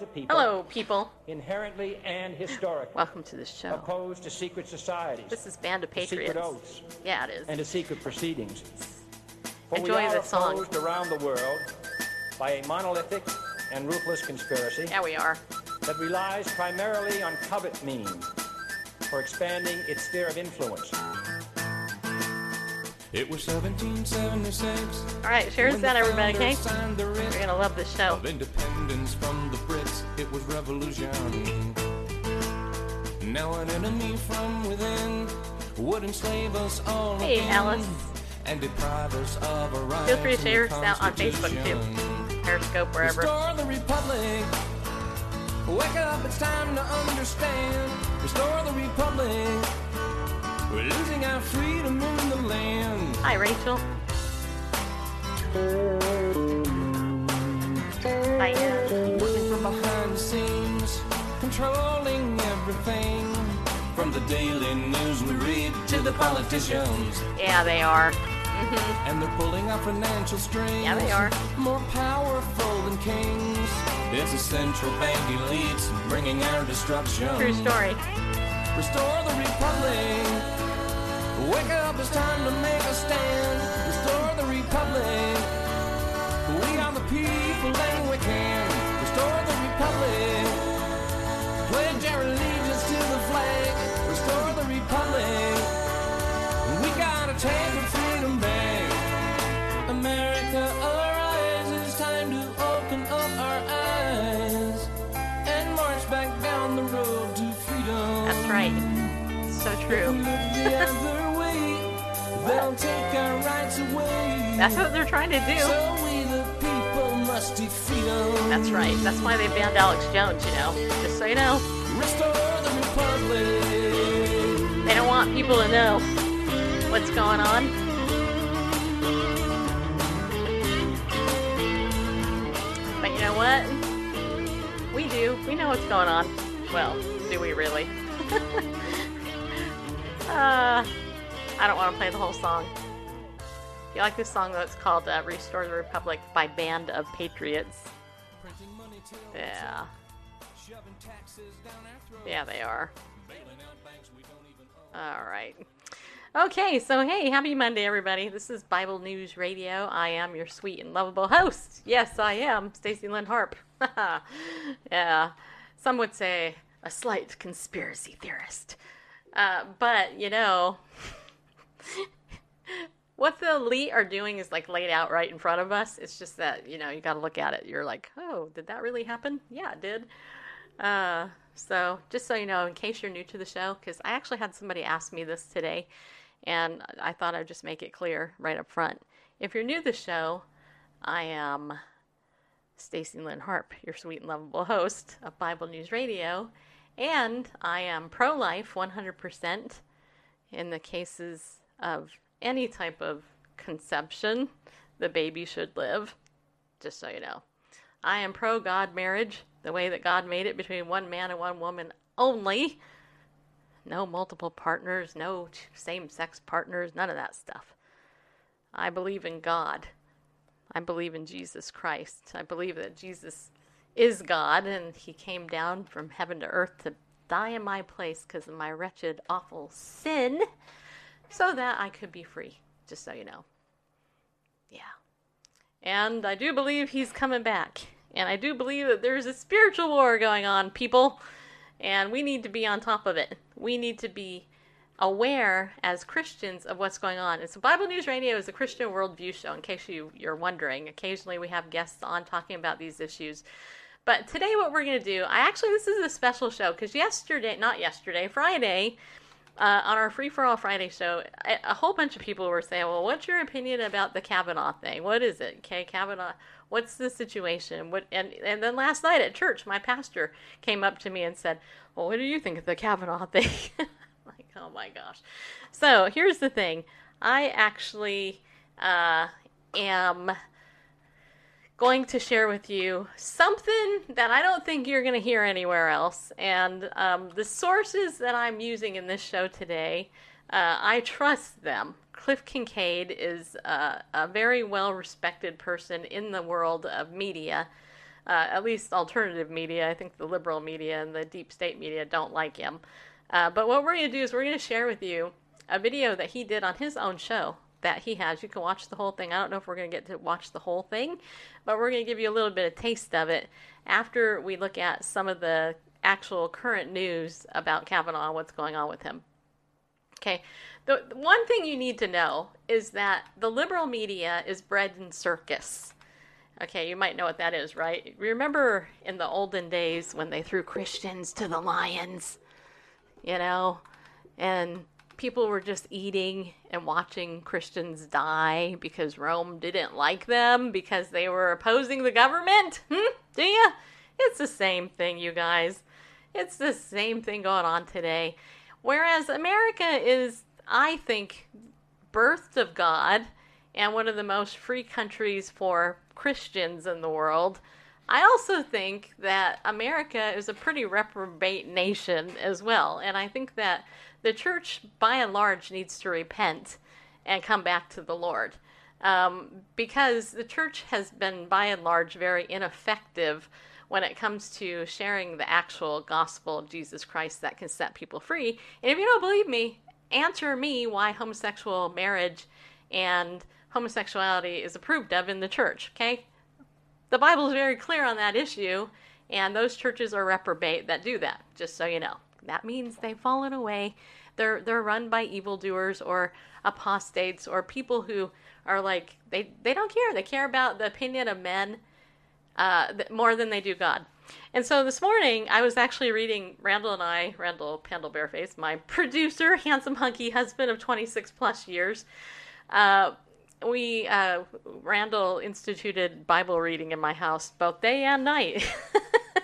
And we as a people, Hello, people. inherently and historically Welcome to the show. opposed to secret societies, This is Band of to secret Patriots. oaths, Yeah, it is. and to secret proceedings. For Enjoy we are the song. opposed around the world by a monolithic and ruthless conspiracy Yeah, we are. that relies primarily on covert means for expanding its sphere of influence. It was 1776. All right, cheers when that, the everybody, okay? founders signed the writ You're going to love this show. Of independence from the Brits, it was revolution. Now an enemy from within would enslave us all Hey, again Alice. and deprive us of our rights. Feel free to share the us out on Facebook, too. Periscope, wherever. Restore the republic. Wake up, it's time to understand. Restore the republic. We're losing our freedom in the land. Hi, Rachel. Hi, Ann. Working from behind the scenes, controlling everything. From the daily news we read to the politicians. Yeah, they are. Mm-hmm. And they're pulling our financial strings. Yeah, they are. More powerful than kings. It's the central bank elites bringing our destruction. True story. Restore the republic. Away. That's what they're trying to do. We the people must defeat them. That's right. That's why they banned Alex Jones, you know. Just so you know. Restore the republic. They don't want people to know what's going on. But you know what? We do. We know what's going on. Well, do we really? uh, I don't want to play the whole song. If you like this song, though, it's called uh, Restore the Republic by Band of Patriots. Yeah. Yeah, they are. All right. Okay, so hey, happy Monday, everybody. This is Bible News Radio. I am your sweet and lovable host. Yes, I am, Stacy Lynn Harp. yeah, some would say a slight conspiracy theorist. Uh, but, you know, what the elite are doing is like laid out right in front of us. It's just that, you know, you got to look at it. You're like, oh, did that really happen? Yeah, it did. Uh, so, just so you know, in case you're new to the show, because I actually had somebody ask me this today, and I thought I'd just make it clear right up front. If you're new to the show, I am Stacy Lynn Harp, your sweet and lovable host of Bible News Radio, and I am pro life 100% in the cases of any type of conception the baby should live, just so you know. I am pro God marriage, the way that God made it between one man and one woman only. No multiple partners, no same sex partners, none of that stuff. I believe in God. I believe in Jesus Christ. I believe that Jesus is God and he came down from heaven to earth to die in my place because of my wretched, awful sin so that I could be free, just so you know. Yeah. And I do believe he's coming back. And I do believe that there's a spiritual war going on, people. And we need to be on top of it. We need to be aware as Christians of what's going on. And so Bible News Radio is a Christian worldview show, in case you, you're wondering. Occasionally we have guests on talking about these issues. But today what we're going to do, I actually, this is a special show because yesterday, not yesterday, Friday, uh, on our Free for All Friday show, a, a whole bunch of people were saying, "Well, what's your opinion about the Kavanaugh thing? What is it? Okay, Kavanaugh. What's the situation? What?" And and then last night at church, my pastor came up to me and said, "Well, what do you think of the Kavanaugh thing?" like, oh my gosh. So here's the thing. I actually uh, am going to share with you something that I don't think you're going to hear anywhere else. And um, the sources that I'm using in this show today, uh, I trust them. Cliff Kincaid is uh, a very well respected person in the world of media, uh, at least alternative media. I think the liberal media and the deep state media don't like him. Uh, but what we're going to do is we're going to share with you a video that he did on his own show that he has. You can watch the whole thing. I don't know if we're going to get to watch the whole thing, but we're going to give you a little bit of taste of it after we look at some of the actual current news about Kavanaugh and what's going on with him. Okay, the, the one thing you need to know is that the liberal media is bread in circus. Okay, you might know what that is, right? Remember in the olden days when they threw Christians to the lions, you know, and people were just eating and watching Christians die because Rome didn't like them because they were opposing the government? Hmm? Do you? It's the same thing, you guys. It's the same thing going on today. Whereas America is, I think, birthed of God and one of the most free countries for Christians in the world. I also think that America is a pretty reprobate nation as well. And I think that the church, by and large, needs to repent and come back to the Lord. Um, because the church has been, by and large, very ineffective when it comes to sharing the actual gospel of Jesus Christ that can set people free. And if you don't believe me, answer me why homosexual marriage and homosexuality is approved of in the church, okay? The Bible is very clear on that issue, and those churches are reprobate that do that, just so you know. That means they've fallen away. They're they're run by evildoers or apostates or people who are like they they don't care. They care about the opinion of men uh, more than they do God. And so this morning I was actually reading Randall and I, Randall Pendle Bareface, my producer, handsome hunky husband of 26 plus years. Uh, we uh, Randall instituted Bible reading in my house both day and night.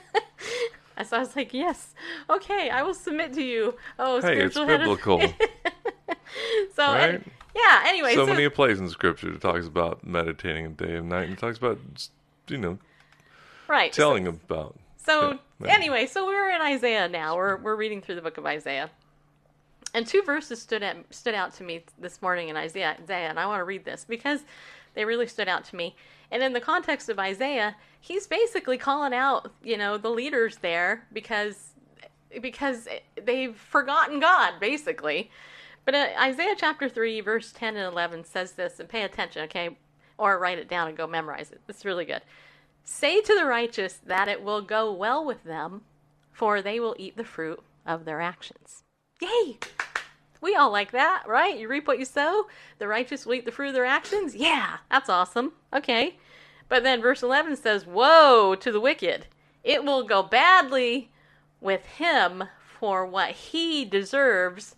And so I was like, yes, okay, I will submit to you. Oh, Hey, it's spiritual head of- biblical. so, Right? and- yeah, anyway. so So, many places in Scripture it talks about meditating day and night, and talks about you know right. so- telling about. So Yeah, anyway, so we're in Isaiah now. We're we're reading through the book of Isaiah, and two verses stood at, stood out to me this morning in Isaiah, Isaiah, and I want to read this because they really stood out to me. And in the context of Isaiah, he's basically calling out, you know, the leaders there because because they've forgotten God, basically. But uh, Isaiah chapter 3, verse 10 and 11 says this, and pay attention, okay? Or write it down and go memorize it. It's really good. Say to the righteous that it will go well with them, for they will eat the fruit of their actions. Yay! We all like that, right? You reap what you sow. The righteous will eat the fruit of their actions. Yeah, that's awesome. Okay. But then verse 11 says, Woe to the wicked! It will go badly with him, for what he deserves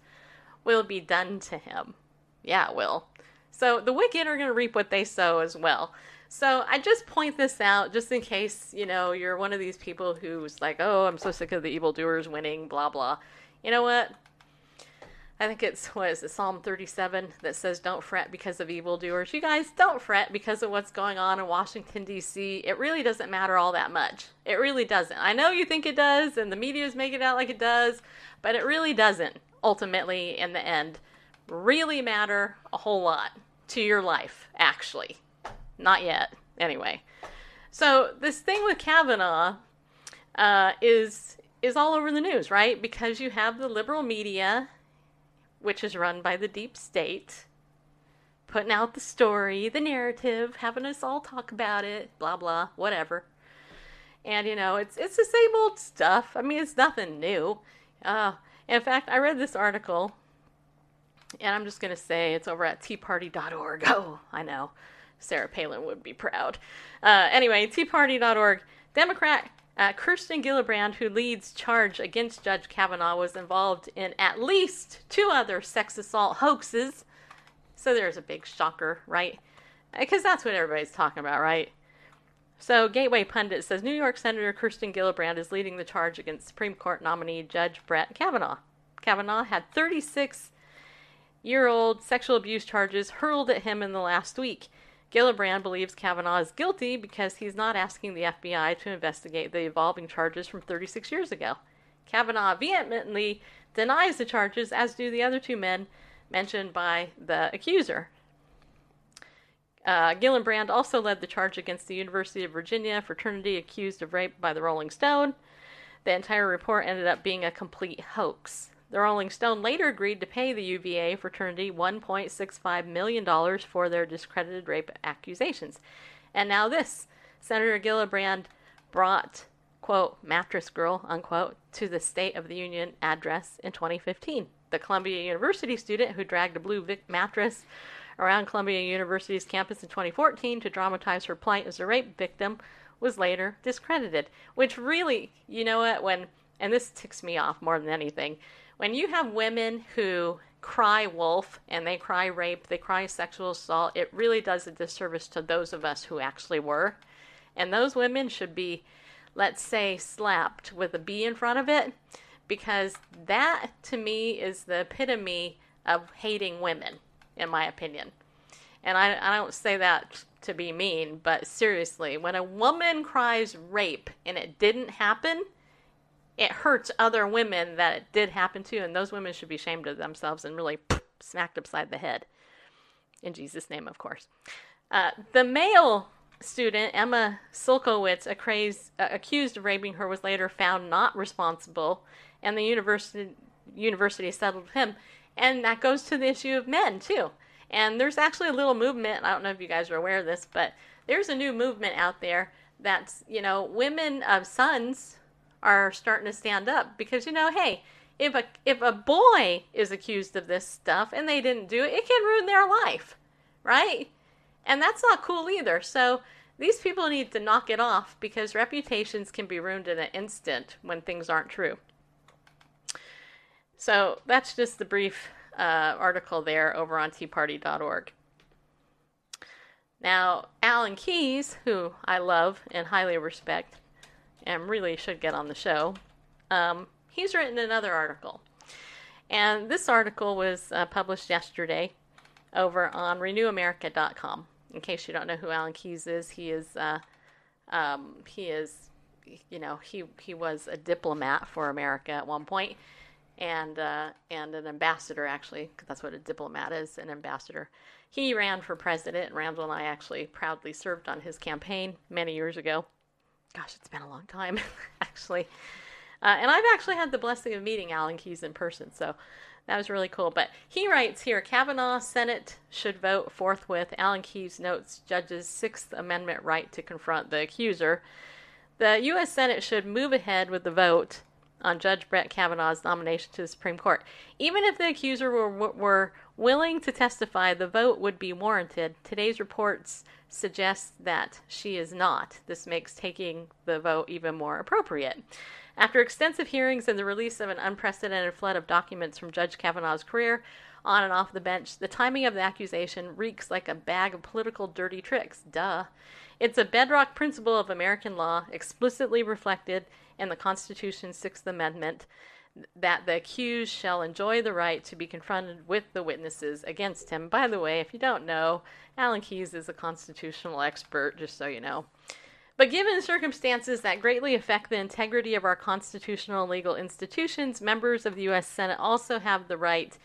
will be done to him. Yeah, it will. So the wicked are going to reap what they sow as well. So I just point this out just in case, you know, you're one of these people who's like, oh, I'm so sick of the evildoers winning, blah, blah. You know what? I think it's, what is it, Psalm 37 that says, don't fret because of evildoers. You guys, don't fret because of what's going on in Washington, D.C. It really doesn't matter all that much. It really doesn't. I know you think it does, and the media's making it out like it does, but it really doesn't, ultimately, in the end, really matter a whole lot to your life, actually. Not yet, anyway. So, this thing with Kavanaugh uh, is is all over the news, right? Because you have the liberal media which is run by the deep state, putting out the story, the narrative, having us all talk about it, blah blah, whatever. And you know, it's it's the same old stuff. I mean, it's nothing new. Uh, in fact, I read this article, and I'm just gonna say it's over at teaparty.org. Oh, I know, Sarah Palin would be proud. Uh, anyway, teaparty.org. Democrat Uh, Kirsten Gillibrand, who leads charge against Judge Kavanaugh, was involved in at least two other sex assault hoaxes. So there's a big shocker, right? Because that's what everybody's talking about, right? So Gateway Pundit says New York Senator Kirsten Gillibrand is leading the charge against Supreme Court nominee Judge Brett Kavanaugh. Kavanaugh had 36 year old sexual abuse charges hurled at him in the last week. Gillibrand believes Kavanaugh is guilty because he's not asking the FBI to investigate the evolving charges from 36 years ago. Kavanaugh vehemently denies the charges, as do the other two men mentioned by the accuser. Uh, Gillibrand also led the charge against the University of Virginia fraternity accused of rape by the Rolling Stone. The entire report ended up being a complete hoax. The Rolling Stone later agreed to pay the UVA fraternity $1.65 million for their discredited rape accusations. And now this Senator Gillibrand brought, quote, mattress girl, unquote, to the State of the Union address in 2015. The Columbia University student who dragged a blue mattress around Columbia University's campus in 2014 to dramatize her plight as a rape victim was later discredited. Which really, you know what, when, and this ticks me off more than anything, when you have women who cry wolf and they cry rape, they cry sexual assault, it really does a disservice to those of us who actually were. And those women should be, let's say, slapped with a B in front of it because that to me is the epitome of hating women, in my opinion. And I, I don't say that to be mean, but seriously, when a woman cries rape and it didn't happen, it hurts other women that it did happen to, and those women should be ashamed of themselves and really smacked upside the head. In Jesus' name, of course. Uh, the male student, Emma Sulkowicz, accused, uh, accused of raping her, was later found not responsible, and the university, university settled him. And that goes to the issue of men, too. And there's actually a little movement, I don't know if you guys are aware of this, but there's a new movement out there that's, you know, women of sons are starting to stand up because you know, hey, if a if a boy is accused of this stuff and they didn't do it, it can ruin their life, right? And that's not cool either. So these people need to knock it off because reputations can be ruined in an instant when things aren't true. So that's just the brief uh, article there over on teaparty.org. Now, Alan Keyes, who I love and highly respect, and really should get on the show, um, he's written another article. And this article was uh, published yesterday over on renewamerica.com. In case you don't know who Alan Keyes is, he is uh, um, he is you know he he was a diplomat for America at one point, and uh, and an ambassador actually. Cause that's what a diplomat is, an ambassador. He ran for president, and Randall and I actually proudly served on his campaign many years ago gosh, it's been a long time, actually. Uh, and I've actually had the blessing of meeting Alan Keyes in person, so that was really cool. But he writes here Kavanaugh Senate should vote forthwith. Alan Keyes notes judge's Sixth Amendment right to confront the accuser. The U.S. Senate should move ahead with the vote on Judge Brett Kavanaugh's nomination to the Supreme Court. Even if the accuser were, were willing to testify, the vote would be warranted. Today's reports suggest that she is not. This makes taking the vote even more appropriate. After extensive hearings and the release of an unprecedented flood of documents from Judge Kavanaugh's career, on and off the bench, the timing of the accusation reeks like a bag of political dirty tricks. Duh. It's a bedrock principle of American law, explicitly reflected in the Constitution's Sixth Amendment, that the accused shall enjoy the right to be confronted with the witnesses against him. By the way, if you don't know, Alan Keyes is a constitutional expert, just so you know. But given circumstances that greatly affect the integrity of our constitutional legal institutions, members of the U.S. Senate also have the right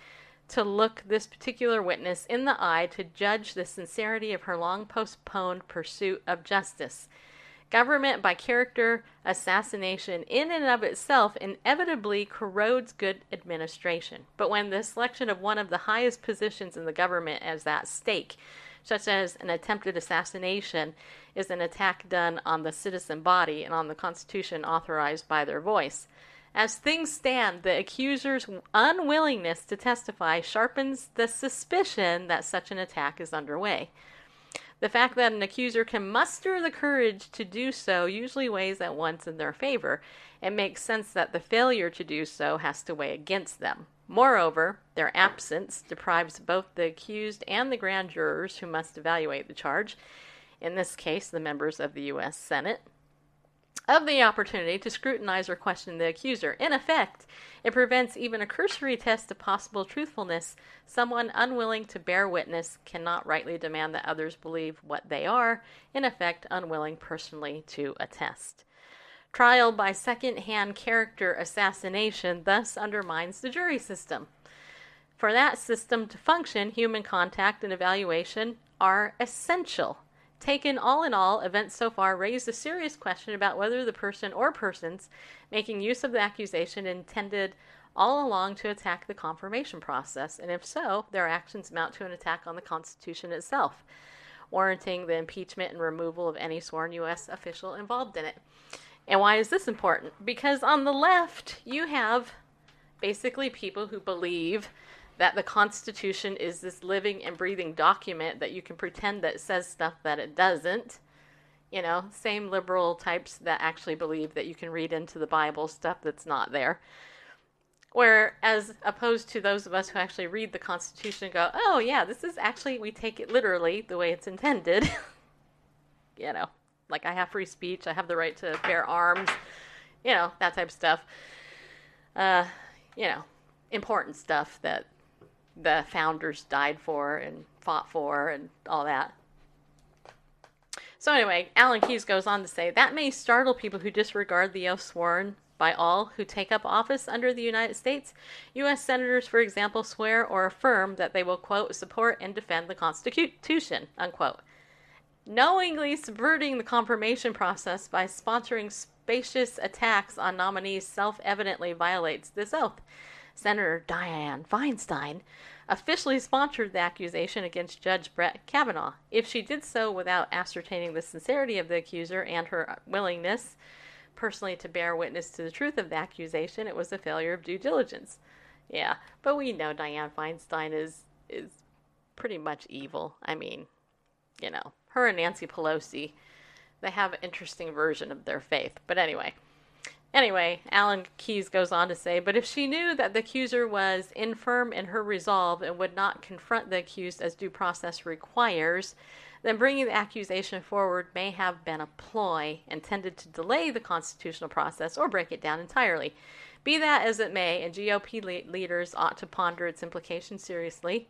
to look this particular witness in the eye to judge the sincerity of her long postponed pursuit of justice. Government by character assassination, in and of itself, inevitably corrodes good administration. But when the selection of one of the highest positions in the government is at stake, such as an attempted assassination, is an attack done on the citizen body and on the Constitution authorized by their voice. As things stand, the accuser's unwillingness to testify sharpens the suspicion that such an attack is underway. The fact that an accuser can muster the courage to do so usually weighs at once in their favor. It makes sense that the failure to do so has to weigh against them. Moreover, their absence deprives both the accused and the grand jurors who must evaluate the charge, in this case, the members of the U.S. Senate, of the opportunity to scrutinize or question the accuser. In effect, it prevents even a cursory test of possible truthfulness. Someone unwilling to bear witness cannot rightly demand that others believe what they are, in effect, unwilling personally to attest. Trial by second hand character assassination thus undermines the jury system. For that system to function, human contact and evaluation are essential. Taken all in all, events so far raise a serious question about whether the person or persons making use of the accusation intended all along to attack the confirmation process, and if so, their actions amount to an attack on the Constitution itself, warranting the impeachment and removal of any sworn U.S. official involved in it. And why is this important? Because on the left, you have basically people who believe that the Constitution is this living and breathing document that you can pretend that says stuff that it doesn't. You know, same liberal types that actually believe that you can read into the Bible stuff that's not there. Whereas opposed to those of us who actually read the Constitution and go, oh, yeah, this is actually, we take it literally the way it's intended. you know, like I have free speech, I have the right to bear arms, you know, that type of stuff. Uh, you know, important stuff that the founders died for and fought for and all that. So, anyway, Alan Keyes goes on to say that may startle people who disregard the oath sworn by all who take up office under the United States. U.S. senators, for example, swear or affirm that they will, quote, support and defend the Constitution, unquote. Knowingly subverting the confirmation process by sponsoring spacious attacks on nominees self evidently violates this oath. Senator Dianne Feinstein officially sponsored the accusation against Judge Brett Kavanaugh. If she did so without ascertaining the sincerity of the accuser and her willingness personally to bear witness to the truth of the accusation, it was a failure of due diligence. Yeah, but we know Dianne Feinstein is is pretty much evil. I mean, you know, her and Nancy Pelosi, they have an interesting version of their faith. But anyway, Anyway, Alan Keyes goes on to say, but if she knew that the accuser was infirm in her resolve and would not confront the accused as due process requires, then bringing the accusation forward may have been a ploy intended to delay the constitutional process or break it down entirely. Be that as it may, and GOP le- leaders ought to ponder its implications seriously.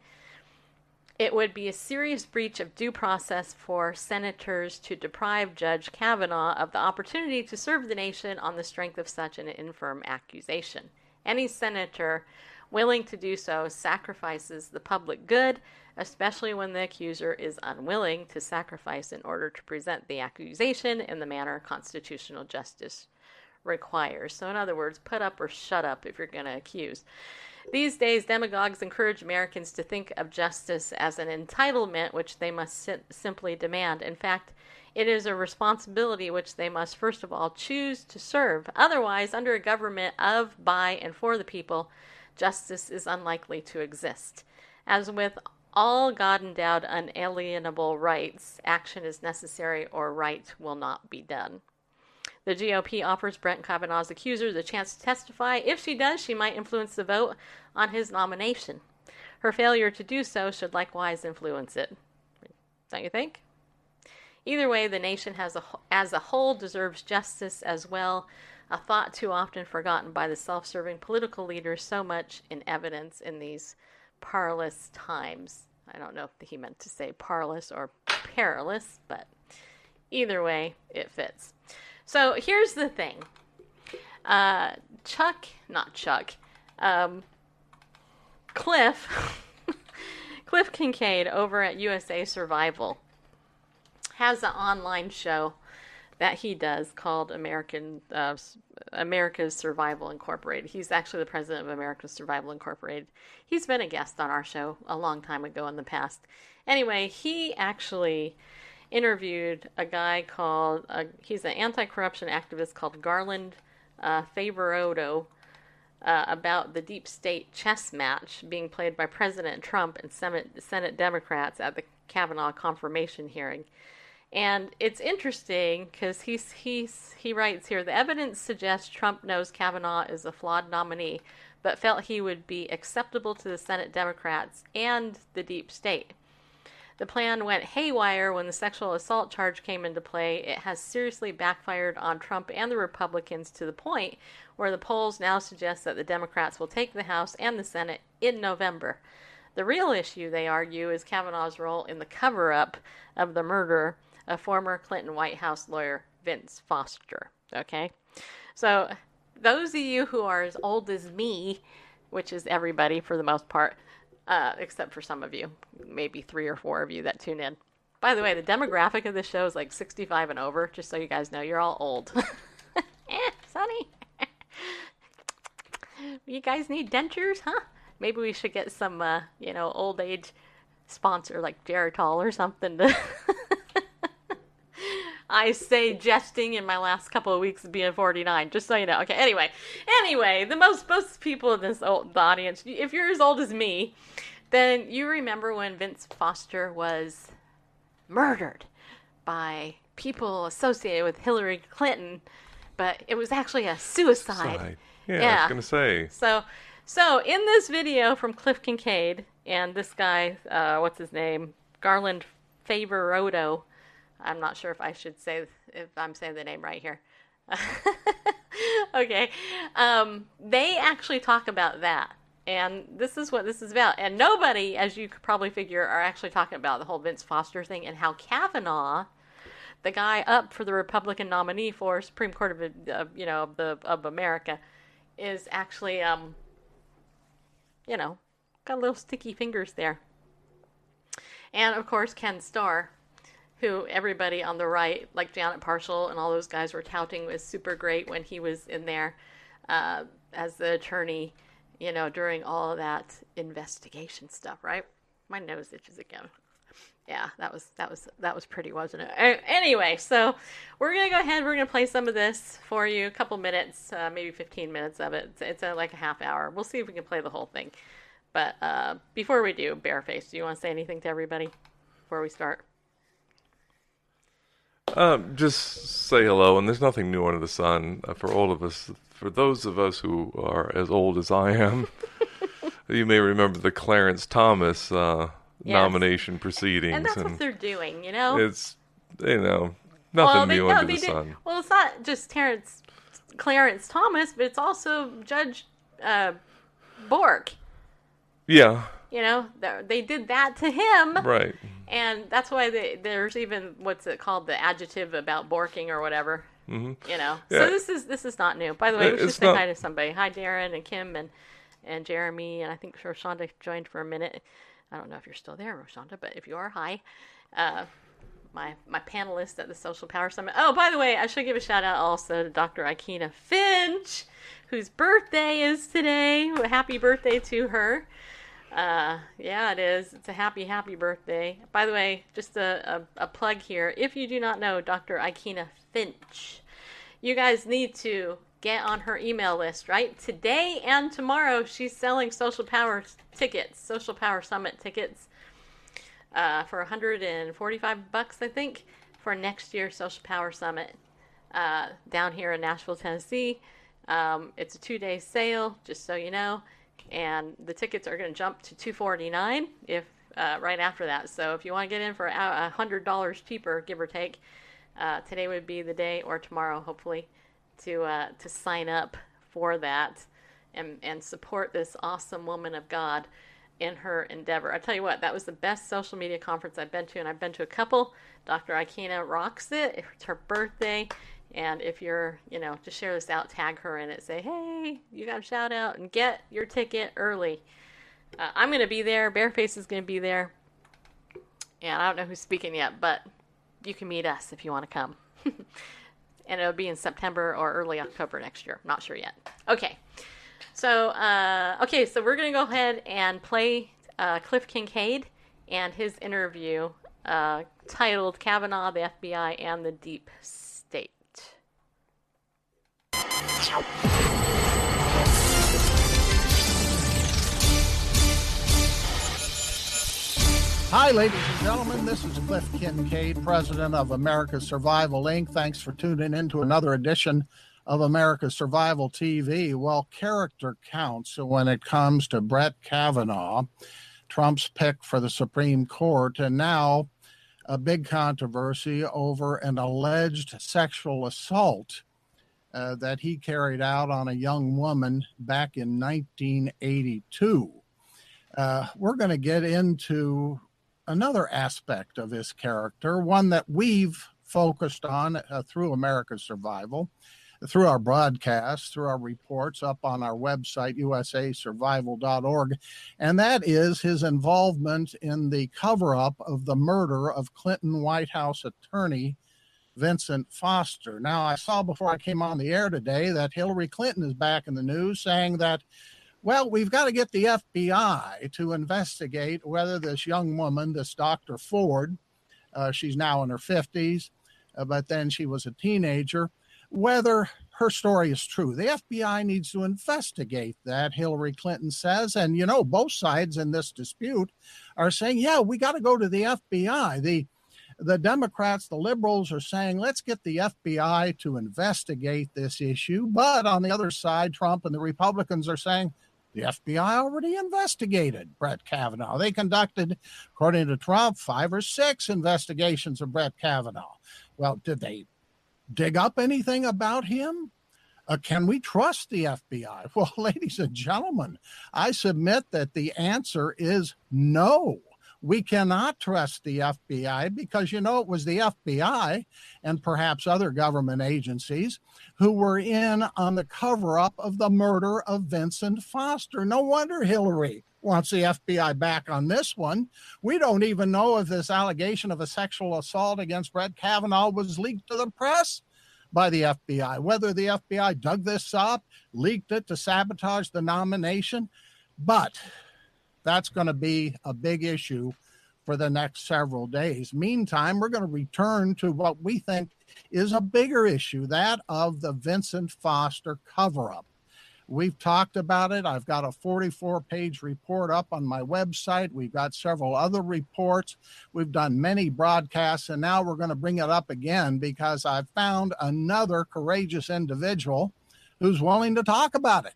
It would be a serious breach of due process for senators to deprive Judge Kavanaugh of the opportunity to serve the nation on the strength of such an infirm accusation. Any senator willing to do so sacrifices the public good, especially when the accuser is unwilling to sacrifice in order to present the accusation in the manner constitutional justice requires. So, in other words, put up or shut up if you're going to accuse. These days, demagogues encourage Americans to think of justice as an entitlement which they must simply demand. In fact, it is a responsibility which they must first of all choose to serve. Otherwise, under a government of, by, and for the people, justice is unlikely to exist. As with all God endowed unalienable rights, action is necessary or right will not be done. The GOP offers Brett Kavanaugh's accuser the chance to testify. If she does, she might influence the vote on his nomination. Her failure to do so should likewise influence it. Don't you think? Either way, the nation has a, as a whole deserves justice as well, a thought too often forgotten by the self serving political leaders, so much in evidence in these parlous times. I don't know if he meant to say parlous or perilous, but either way, it fits. So here's the thing uh, Chuck, not Chuck, um, Cliff, Cliff Kincaid over at USA Survival has an online show that he does called American uh, America's Survival Incorporated. He's actually the president of America's Survival Incorporated. He's been a guest on our show a long time ago in the past. Anyway, he actually interviewed a guy called, uh, he's an anti corruption activist called Garland uh, Favorato uh, about the deep state chess match being played by President Trump and Senate, Senate Democrats at the Kavanaugh confirmation hearing. And it's interesting because he's, he's, he writes here the evidence suggests Trump knows Kavanaugh is a flawed nominee, but felt he would be acceptable to the Senate Democrats and the deep state. The plan went haywire when the sexual assault charge came into play. It has seriously backfired on Trump and the Republicans to the point where the polls now suggest that the Democrats will take the House and the Senate in November. The real issue, they argue, is Kavanaugh's role in the cover up of the murder of former Clinton White House lawyer Vince Foster. Okay? So, those of you who are as old as me, which is everybody for the most part, uh, except for some of you, maybe three or four of you that tune in. By the way, the demographic of this show is like 65 and over, just so you guys know. You're all old. eh, Sonny. you guys need dentures, huh? Maybe we should get some, uh, you know, old age sponsor like Geritol or something to. I say jesting in my last couple of weeks of being 49, just so you know. Okay, anyway. Anyway, the most most people in this old, the audience, if you're as old as me, then you remember when Vince Foster was murdered by people associated with Hillary Clinton, but it was actually a suicide. Side. Yeah, I Yeah. was gonna say. So, so in this video from Cliff Kincaid and this guy, uh, what's his name, Garland Favoroto. I'm not sure if I should say if I'm saying the name right here. okay, um, they actually talk about that, and this is what this is about. And nobody, as you could probably figure, are actually talking about the whole Vince Foster thing and how Kavanaugh the guy up for the Republican nominee for Supreme Court of, uh, you know, of the of America, is actually, um, you know, got little sticky fingers there. And of course, Ken Starr, who everybody on the right, like Janet Parshall and all those guys, were touting was super great when he was in there uh, as the attorney, you know, during all that investigation stuff. Right? My nose itches again yeah, that was that was that was pretty, wasn't it? Anyway, so we're gonna go ahead. We're gonna play some of this for you, a couple minutes, uh, maybe fifteen minutes of it. It's, it's uh, like a half hour. We'll see if we can play the whole thing. But uh, before we do, Bareface, do you want to say anything to everybody before we start? Um, just say hello, and there's nothing new under the sun uh, for all of us. For those of us who are as old as I am, you may remember the Clarence Thomas uh, Yes. nomination proceedings, And that's what they're doing, you know. it's you know nothing well, they, new no, under the did. sun. Well, it's not just Terrence, Clarence Thomas, but it's also Judge uh, Bork. Yeah, You know, They- they did that to him. right. And that's why they, there's even what's it called the adjective about borking or whatever. Mm-hmm. You know, Yeah. so this is this is not new. By the way, we should say not- hi to somebody. Hi, Darren and Kim and and Jeremy and I think Roshonda joined for a minute. I don't know if you're still there, Roshonda, but if you are, hi. Uh, my my panelist at the Social Power Summit. Oh, by the way, I should give a shout out also to Dr. Ikena Finch, whose birthday is today. Happy birthday to her. Uh, yeah, it is. It's a happy, happy birthday. By the way, just a, a, a plug here. If you do not know Dr. Ikena Finch, you guys need to get on her email list, right? Today and tomorrow, she's selling Social Power tickets, Social Power Summit tickets, uh, for 145 bucks, I think, for next year's Social Power Summit uh, down here in Nashville, Tennessee. Um, it's a two-day sale, just so you know, and the tickets are going to jump to 249 if uh, right after that. So if you want to get in for a hundred dollars cheaper, give or take, uh, today would be the day, or tomorrow, hopefully, to uh, to sign up for that and and support this awesome woman of God in her endeavor. I tell you what, that was the best social media conference I've been to, and I've been to a couple. Dr. Ikena rocks it. It's her birthday. And if you're, you know, just share this out, tag her in it, say, hey, you got a shout out, and get your ticket early. Uh, I'm going to be there. Bareface is going to be there. And I don't know who's speaking yet, but you can meet us if you want to come. and it'll be in September or early October next year. Not sure yet. Okay. So, uh, okay, so we're going to go ahead and play uh, Cliff Kincaid and his interview uh, titled Kavanaugh, the FBI, and the Deep State. Hi, ladies and gentlemen. This is Cliff Kincaid, president of America's Survival Inc. Thanks for tuning in to another edition of America's Survival TV. Well, character counts when it comes to Brett Kavanaugh, Trump's pick for the Supreme Court, and now a big controversy over an alleged sexual assault uh, that he carried out on a young woman back in 1982. Uh, we're going to get into another aspect of his character, one that we've focused on uh, through America's Survival, through our broadcasts, through our reports up on our website, usasurvival.org, and that is his involvement in the cover up of the murder of Clinton White House attorney Vincent Foster. Now, I saw before I came on the air today that Hillary Clinton is back in the news saying that well, we've got to get the FBI to investigate whether this young woman, this Dr. Ford, uh, she's now in her 50s, uh, but then she was a teenager, whether her story is true. The FBI needs to investigate that, Hillary Clinton says. And, you know, both sides in this dispute are saying, yeah, we got to go to the FBI. The the Democrats, the liberals are saying, let's get the FBI to investigate this issue. But on the other side, Trump and the Republicans are saying, the FBI already investigated Brett Kavanaugh. They conducted, according to Trump, five or six investigations of Brett Kavanaugh. Well, did they dig up anything about him? Uh, can we trust the FBI? Well, ladies and gentlemen, I submit that the answer is no we cannot trust the FBI because, you know, it was the FBI and perhaps other government agencies who were in on the cover up of the murder of Vincent Foster. No wonder Hillary wants the FBI back on this one. We don't even know if this allegation of a sexual assault against Brett Kavanaugh was leaked to the press by the FBI. Whether the FBI dug this up, leaked it to sabotage the nomination, but that's going to be a big issue for the next several days. Meantime, we're going to return to what we think is a bigger issue that of the Vincent Foster cover up. We've talked about it. I've got a 44 page report up on my website. We've got several other reports. We've done many broadcasts, and now we're going to bring it up again because I've found another courageous individual who's willing to talk about it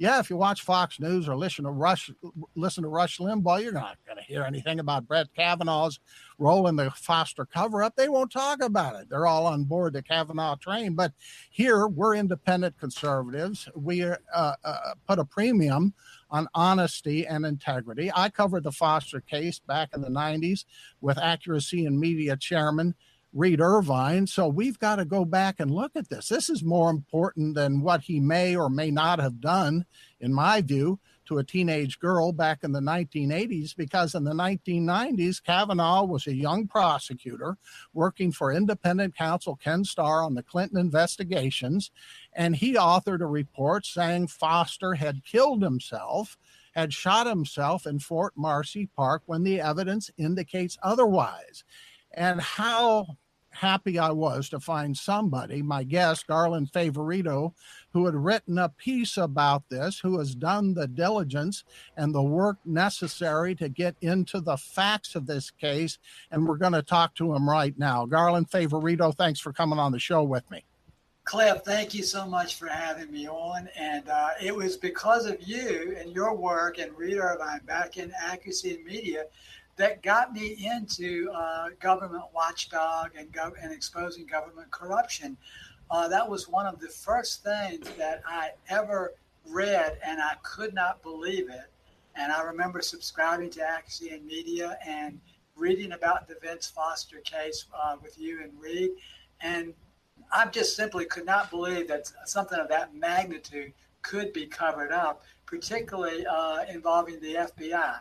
yeah, if you watch Fox News or listen to Rush, listen to Rush Limbaugh, you're not going to hear anything about Brett Kavanaugh's role in the Foster cover-up. They won't talk about it. They're all on board the Kavanaugh train. But here, we're independent conservatives. We uh, uh, put a premium on honesty and integrity. I covered the Foster case back in the 90s with Accuracy in Media chairman Reed Irvine. So we've got to go back and look at this. This is more important than what he may or may not have done, in my view, to a teenage girl back in the 1980s, because in the 1990s, Kavanaugh was a young prosecutor working for independent counsel Ken Starr on the Clinton investigations. And he authored a report saying Foster had killed himself had shot himself in Fort Marcy Park when the evidence indicates otherwise and how happy I was to find somebody, my guest, Garland Favorito, who had written a piece about this, who has done the diligence and the work necessary to get into the facts of this case. And we're going to talk to him right now. Garland Favorito, thanks for coming on the show with me. Cliff, thank you so much for having me on. And uh, it was because of you and your work and Reed Irvine back in Accuracy Media that got me into uh, government watchdog and, and exposing government corruption. Uh, that was one of the first things that I ever read, and I could not believe it. And I remember subscribing to in Media and reading about the Vince Foster case uh, with you and Reed. And I just simply could not believe that something of that magnitude could be covered up, particularly uh, involving the FBI.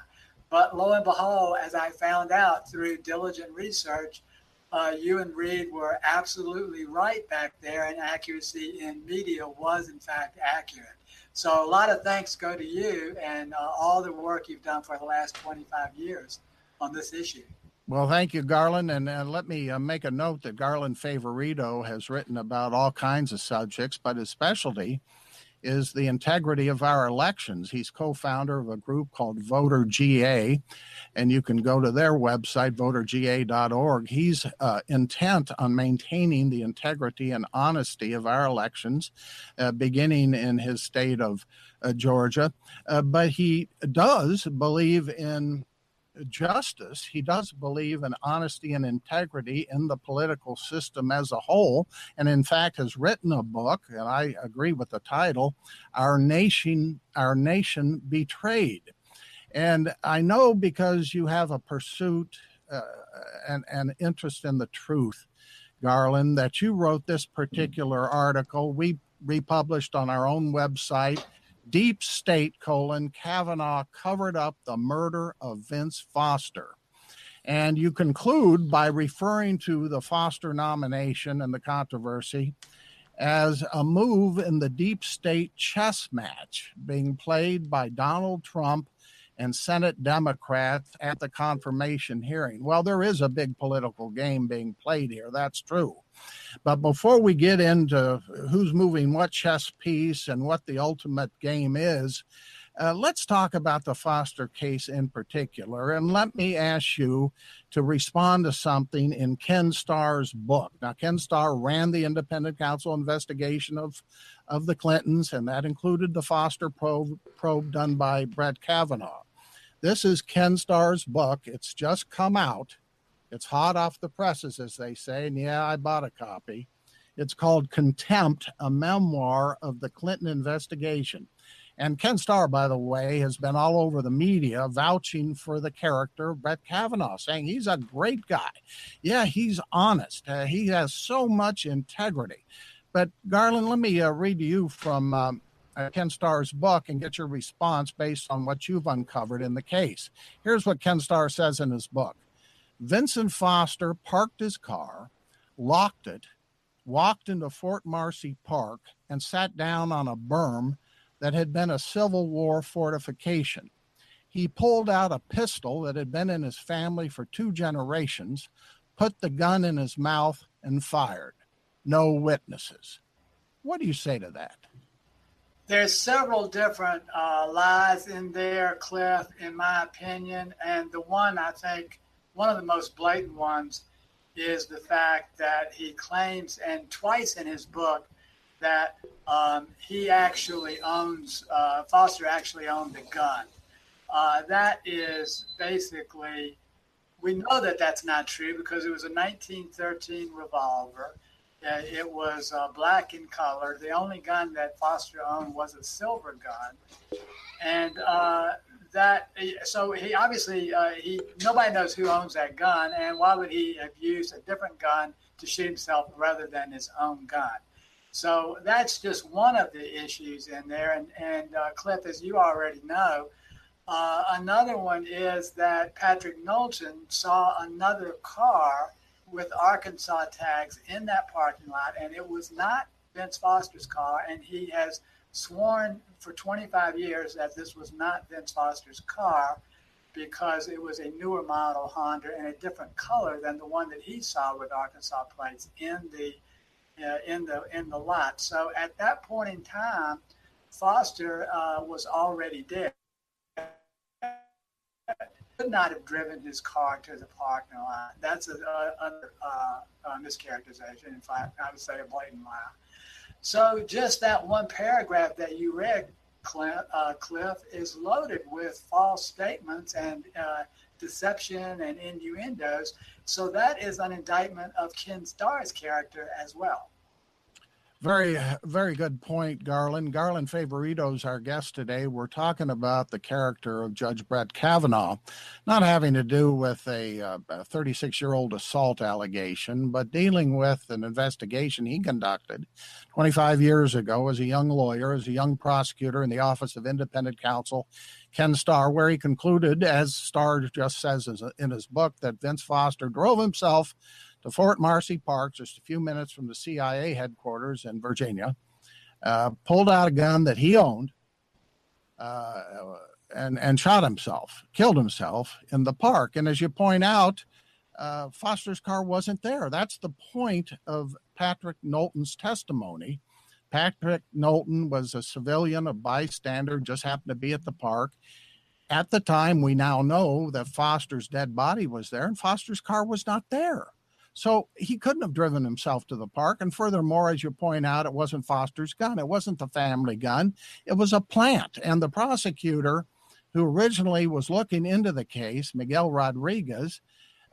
But lo and behold, as I found out through diligent research, uh, you and Reed were absolutely right back there, and accuracy in media was in fact accurate. So a lot of thanks go to you and uh, all the work you've done for the last 25 years on this issue. Well, thank you, Garland. And uh, let me uh, make a note that Garland Favorito has written about all kinds of subjects, but his specialty is the integrity of our elections. He's co founder of a group called Voter GA, and you can go to their website, voterga.org. He's uh, intent on maintaining the integrity and honesty of our elections, uh, beginning in his state of uh, Georgia. Uh, but he does believe in justice. He does believe in honesty and integrity in the political system as a whole, and in fact has written a book, and I agree with the title, Our Nation, Our Nation Betrayed. And I know because you have a pursuit uh, and, and interest in the truth, Garland, that you wrote this particular article. We republished on our own website deep state colon Kavanaugh covered up the murder of Vince Foster. And you conclude by referring to the Foster nomination and the controversy as a move in the deep state chess match being played by Donald Trump and Senate Democrats at the confirmation hearing. Well, there is a big political game being played here. That's true. But before we get into who's moving what chess piece and what the ultimate game is, uh, let's talk about the Foster case in particular. And let me ask you to respond to something in Ken Starr's book. Now, Ken Starr ran the independent counsel investigation of, of the Clintons, and that included the Foster probe, probe done by Brett Kavanaugh. This is Ken Starr's book. It's just come out. It's hot off the presses, as they say. And yeah, I bought a copy. It's called Contempt, a memoir of the Clinton investigation. And Ken Starr, by the way, has been all over the media vouching for the character of Brett Kavanaugh, saying he's a great guy. Yeah, he's honest. Uh, he has so much integrity. But Garland, let me uh, read to you from um, Ken Starr's book and get your response based on what you've uncovered in the case. Here's what Ken Starr says in his book Vincent Foster parked his car, locked it, walked into Fort Marcy Park, and sat down on a berm that had been a Civil War fortification. He pulled out a pistol that had been in his family for two generations, put the gun in his mouth, and fired. No witnesses. What do you say to that? There's several different uh, lies in there, Cliff, in my opinion. And the one I think one of the most blatant ones is the fact that he claims, and twice in his book, that um, he actually owns, uh, Foster actually owned the gun. Uh, that is basically, we know that that's not true because it was a 1913 revolver. It was uh, black in color. The only gun that Foster owned was a silver gun. And uh, that so he obviously uh, he nobody knows who owns that gun, and why would he have used a different gun to shoot himself rather than his own gun? So that's just one of the issues in there. And and uh, Cliff, as you already know, uh, another one is that Patrick Knowlton saw another car with Arkansas tags in that parking lot, and it was not Vince Foster's car, and he has sworn for 25 years that this was not Vince Foster's car because it was a newer model Honda and a different color than the one that he saw with Arkansas plates in the uh, in the in the lot. So at that point in time, Foster uh, was already dead. Could not have driven his car to the parking lot. That's a, a mischaracterization. In fact, I would say a blatant lie. So just that one paragraph that you read, Cliff, uh, Cliff is loaded with false statements and uh, deception and innuendos. So that is an indictment of Ken Starr's character as well. Very, very good point, Garland. Garland Favorito's our guest today. We're talking about the character of Judge Brett Kavanaugh, not having to do with a 36 uh, year old assault allegation, but dealing with an investigation he conducted 25 years ago as a young lawyer, as a young prosecutor in the Office of Independent Counsel, Ken Starr, where he concluded, as Starr just says in his book, that Vince Foster drove himself to Fort Marcy Park, just a few minutes from the CIA headquarters in Virginia, uh, pulled out a gun that he owned, uh, and and shot himself, killed himself in the park. And as you point out, uh, Foster's car wasn't there. That's the point of Patrick Knowlton's testimony Patrick Knowlton was a civilian, a bystander, just happened to be at the park. At the time, we now know that Foster's dead body was there and Foster's car was not there. So he couldn't have driven himself to the park. And furthermore, as you point out, it wasn't Foster's gun. It wasn't the family gun. It was a plant. And the prosecutor, who originally was looking into the case, Miguel Rodriguez,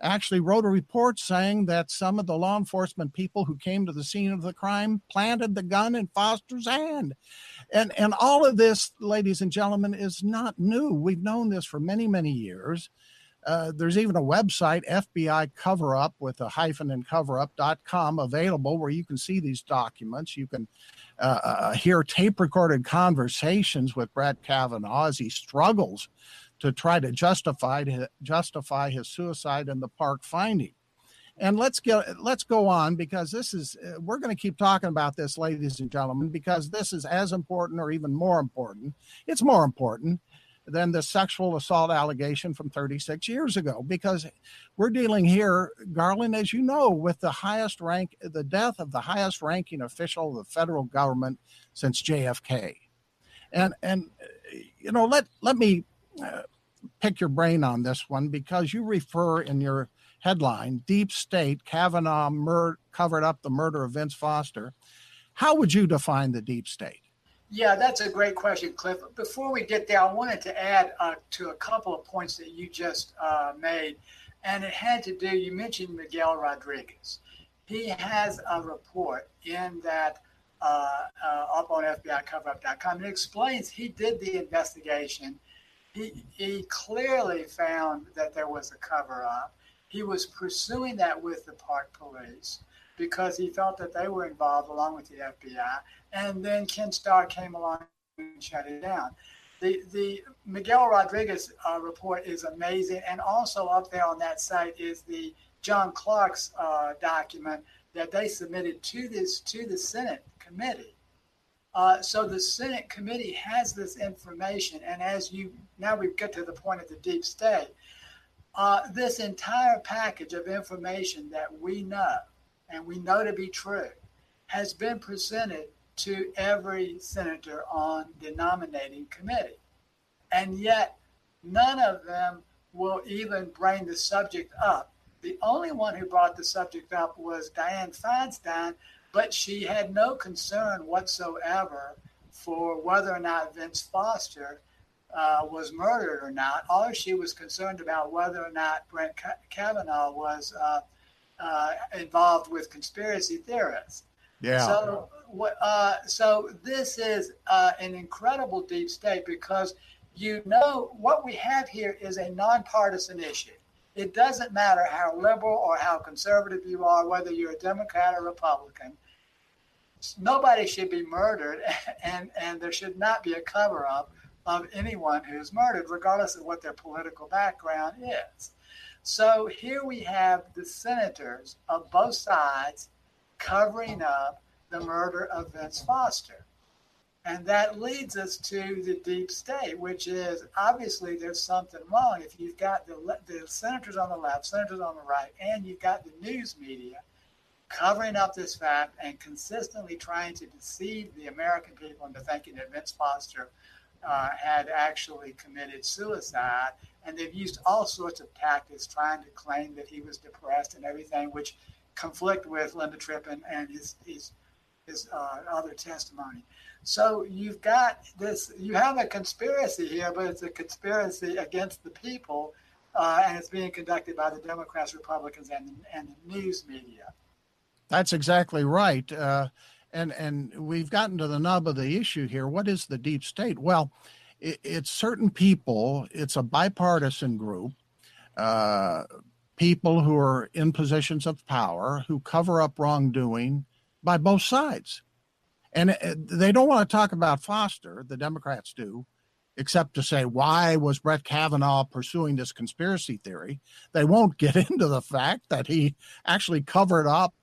actually wrote a report saying that some of the law enforcement people who came to the scene of the crime planted the gun in Foster's hand. And and all of this, ladies and gentlemen, is not new. We've known this for many, many years. Uh, there's even a website, FBI Cover Up with a hyphen and coverup.com available where you can see these documents. You can uh, uh, hear tape recorded conversations with Brett Kavanaugh as he struggles to try to justify justify his suicide in the park finding. And let's get let's go on because this is uh, we're going to keep talking about this, ladies and gentlemen, because this is as important or even more important. It's more important than the sexual assault allegation from 36 years ago because we're dealing here garland as you know with the highest rank the death of the highest ranking official of the federal government since jfk and and you know let let me uh, pick your brain on this one because you refer in your headline deep state kavanaugh mur- covered up the murder of vince foster. How would you define the deep state yeah, that's a great question, Cliff. Before we get there, I wanted to add uh, to a couple of points that you just uh, made. And it had to do, you mentioned Miguel Rodriguez. He has a report in that uh, uh up on FBICoverup.com. It explains he did the investigation. He, he clearly found that there was a cover up. He was pursuing that with the park police because he felt that they were involved along with the FBI. And then Ken Starr came along and shut it down. The, the Miguel Rodriguez uh, report is amazing. And also up there on that site is the John Clark's uh, document that they submitted to this to the Senate committee. Uh, so the Senate committee has this information, and as you now we get to the point of the deep state, uh, this entire package of information that we know and we know to be true, has been presented to every senator on the nominating committee. And yet, none of them will even bring the subject up. The only one who brought the subject up was Dianne Feinstein, but she had no concern whatsoever for whether or not Vince Foster uh, was murdered or not. All she was concerned about whether or not Brent Kavanaugh was uh, uh, involved with conspiracy theorists. Yeah. So, uh, so this is uh, an incredible deep state because you know what we have here is a nonpartisan issue. It doesn't matter how liberal or how conservative you are, whether you're a Democrat or Republican. Nobody should be murdered, and and there should not be a cover up of anyone who's murdered, regardless of what their political background is. So here we have the senators of both sides covering up the murder of Vince Foster. And that leads us to the deep state, which is obviously there's something wrong. If you've got the, the senators on the left, senators on the right, and you've got the news media covering up this fact and consistently trying to deceive the American people into thinking that Vince Foster uh, had actually committed suicide and they've used all sorts of tactics trying to claim that he was depressed and everything, which conflict with Linda Tripp and, and his his his uh, other testimony. So you've got this. You have a conspiracy here, but it's a conspiracy against the people, uh, and it's being conducted by the Democrats, Republicans, and and the news media. That's exactly right. Uh, and and we've gotten to the nub of the issue here. What is the deep state? Well, it, it's certain people, it's a bipartisan group, uh, people who are in positions of power who cover up wrongdoing by both sides. And uh, they don't want to talk about Foster, the Democrats do, except to say, why was Brett Kavanaugh pursuing this conspiracy theory? They won't get into the fact that he actually covered up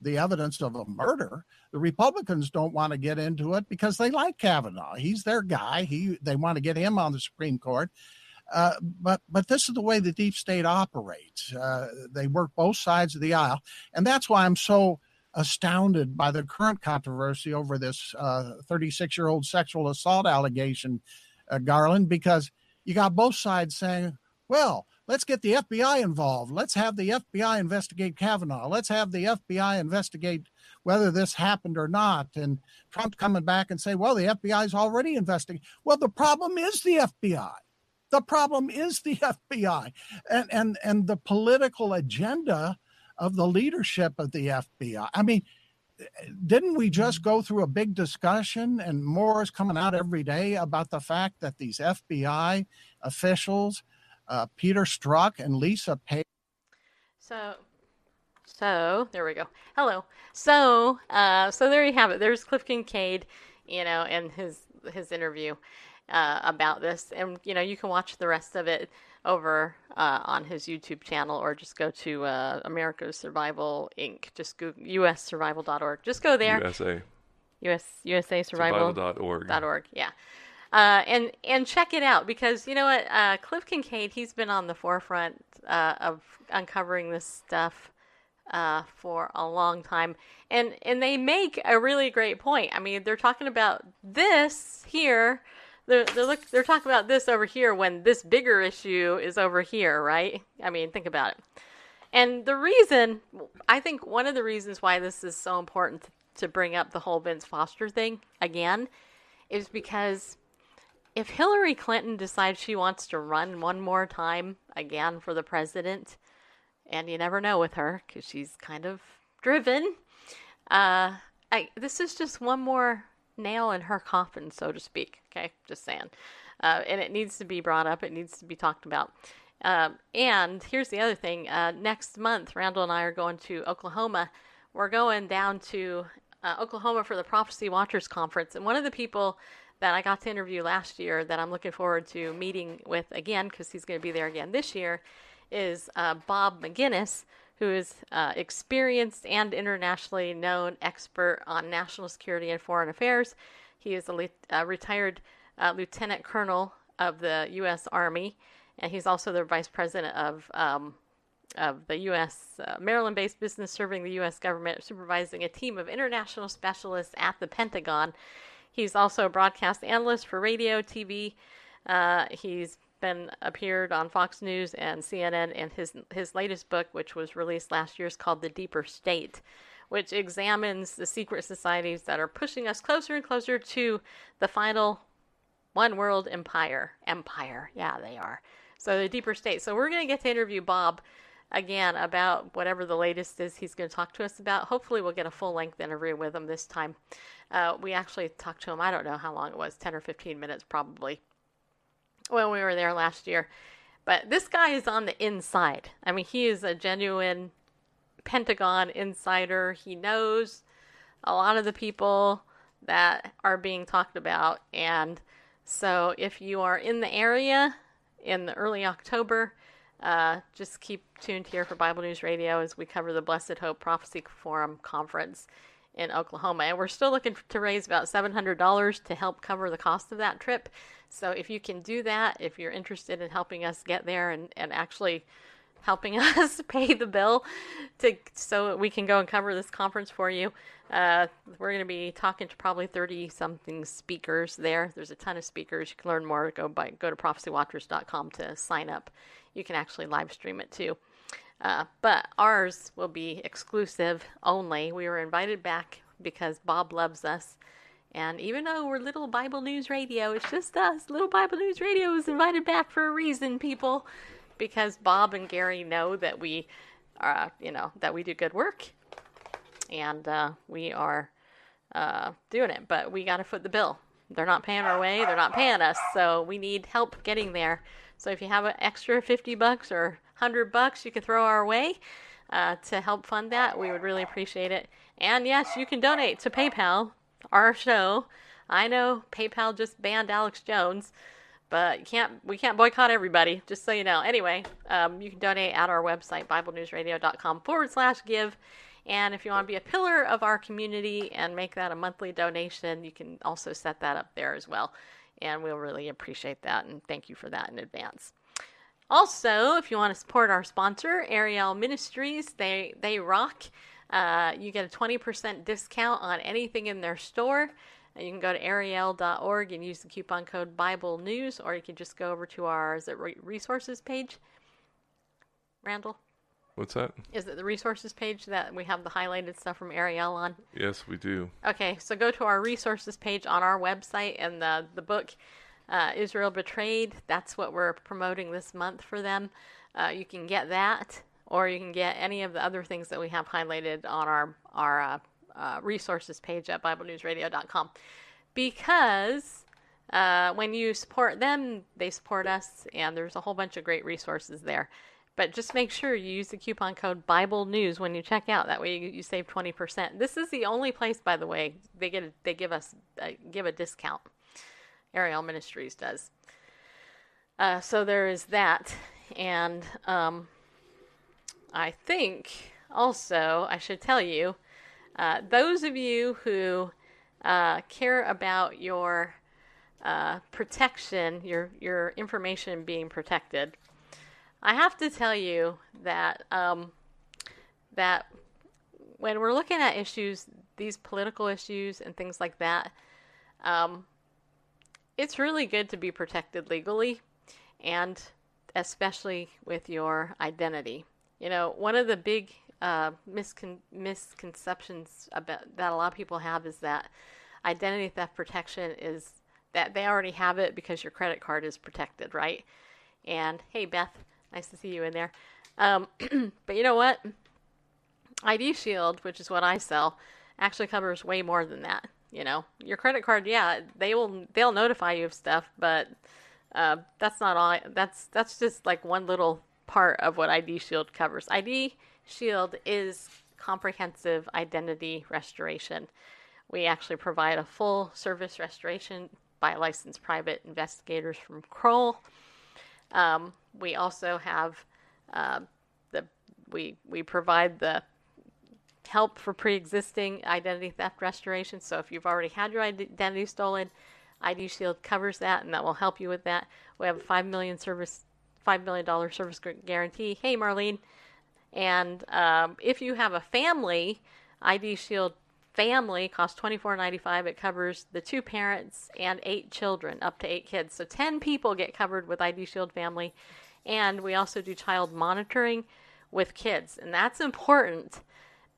the evidence of a murder. The Republicans don't want to get into it because they like Kavanaugh. He's their guy. He they want to get him on the Supreme Court. Uh, but but this is the way the deep state operates. Uh, they work both sides of the aisle, and that's why I'm so astounded by the current controversy over this 36 year old sexual assault allegation, uh, Garland, because you got both sides saying, well, let's get the FBI involved. Let's have the FBI investigate Kavanaugh. Let's have the FBI investigate whether this happened or not. And Trump coming back and say, well, the FBI is already investigating. Well, the problem is the FBI. The problem is the FBI and, and, and the political agenda of the leadership of the FBI. I mean, didn't we just go through a big discussion and more is coming out every day about the fact that these FBI officials, uh, Peter Strzok and Lisa Page. So, so there we go. Hello. So, uh, so there you have it. There's Cliff Kincaid, you know, and his his interview uh, about this, and you know, you can watch the rest of it over uh, on his YouTube channel, or just go to uh, America's Survival Inc. Just go ussurvival.org. Just go there. USA. US USA Survival. Survival.org. Dot org. Yeah. Uh, and and check it out because you know what uh, Cliff Kincaid he's been on the forefront uh, of uncovering this stuff uh, for a long time and and they make a really great point. I mean they're talking about this here they're they're, look, they're talking about this over here when this bigger issue is over here, right? I mean think about it. And the reason I think one of the reasons why this is so important to bring up the whole Vince Foster thing again is because if Hillary Clinton decides she wants to run one more time again for the president, and you never know with her because she's kind of driven, uh, I, this is just one more nail in her coffin, so to speak. Okay, just saying. Uh, and it needs to be brought up, it needs to be talked about. Um, and here's the other thing uh, next month, Randall and I are going to Oklahoma. We're going down to uh, Oklahoma for the Prophecy Watchers Conference. And one of the people that I got to interview last year that I'm looking forward to meeting with again because he's going to be there again this year is uh, Bob Maginnis, who is uh, experienced and internationally known expert on national security and foreign affairs. He is a le- uh, retired uh, lieutenant colonel of the U.S. Army, and he's also the vice president of um, of the U.S. Uh, Maryland-based business serving the U.S. government, supervising a team of international specialists at the Pentagon. He's also a broadcast analyst for radio, TV. Uh, he's been appeared on Fox News and CNN, and his his latest book, which was released last year, is called The Deeper State, which examines the secret societies that are pushing us closer and closer to the final one world empire. Empire, yeah, they are. So the deeper state. So we're going to get to interview Bob again about whatever the latest is he's going to talk to us about. Hopefully, we'll get a full length interview with him this time. Uh, we actually talked to him, I don't know how long it was 10 or 15 minutes probably when we were there last year. But this guy is on the inside. I mean, he is a genuine Pentagon insider. He knows a lot of the people that are being talked about. And so if you are in the area in the early October, uh, just keep tuned here for Bible News Radio as we cover the Blessed Hope Prophecy Forum Conference in Oklahoma. And we're still looking to raise about $700 to help cover the cost of that trip. So if you can do that, if you're interested in helping us get there and, and actually helping us pay the bill to so we can go and cover this conference for you. Uh, we're going to be talking to probably 30 something speakers there. There's a ton of speakers. You can learn more. Go by go to prophecywatchers.com to sign up. You can actually live stream it too. Uh, but ours will be exclusive only. We were invited back because Bob loves us. And even though we're Little Bible News Radio, it's just us. Little Bible News Radio is invited back for a reason, people, because Bob and Gary know that we, uh, you know, that we do good work, and uh, we are uh, doing it. But we got to foot the bill. They're not paying our way. They're not paying us, so we need help getting there. So if you have an extra fifty bucks or hundred bucks, you can throw our way. Uh, to help fund that, we would really appreciate it. And yes, you can donate to PayPal our show. I know PayPal just banned Alex Jones, but can't we can't boycott everybody. Just so you know. Anyway, um, you can donate at our website BibleNewsRadio.com forward slash give. And if you want to be a pillar of our community and make that a monthly donation, you can also set that up there as well. And we'll really appreciate that and thank you for that in advance. Also, if you want to support our sponsor, Ariel Ministries, they they rock. Uh, you get a 20% discount on anything in their store. And you can go to ariel.org and use the coupon code Bible News, or you can just go over to our is it resources page. Randall, What's that? is it the resources page that we have the highlighted stuff from Ariel on? Yes, we do. Okay, so go to our resources page on our website, and the the book uh, Israel Betrayed. That's what we're promoting this month for them. Uh, you can get that, or you can get any of the other things that we have highlighted on our our uh, uh, resources page at BibleNewsRadio.com. Because uh, when you support them, they support us, and there's a whole bunch of great resources there. But just make sure you use the coupon code Bible News when you check out. That way you, you save twenty percent. This is the only place, by the way, they get a, they give us uh, give a discount. Ariel Ministries does. Uh, so there is that, and um, I think also I should tell you, uh, those of you who uh, care about your uh, protection, your your information being protected. I have to tell you that um, that when we're looking at issues, these political issues and things like that, um, it's really good to be protected legally, and especially with your identity. You know, one of the big uh, miscon- misconceptions about that a lot of people have is that identity theft protection is that they already have it because your credit card is protected, right? And hey, Beth, nice to see you in there. Um, but you know what? ID Shield, which is what I sell, actually covers way more than that. You know, your credit card, yeah, they will they'll notify you of stuff, but uh, that's not all. That's that's just like one little part of what ID Shield covers. ID Shield is comprehensive identity restoration. We actually provide a full service restoration by licensed private investigators from Kroll. Um, we also have uh, the we we provide the help for pre-existing identity theft restoration. So if you've already had your identity stolen, ID Shield covers that, and that will help you with that. We have a five million service, five million dollar service guarantee. Hey, Marlene, and um, if you have a family, ID Shield family costs twenty four ninety five. It covers the two parents and eight children, up to eight kids. So ten people get covered with ID Shield family, and we also do child monitoring with kids, and that's important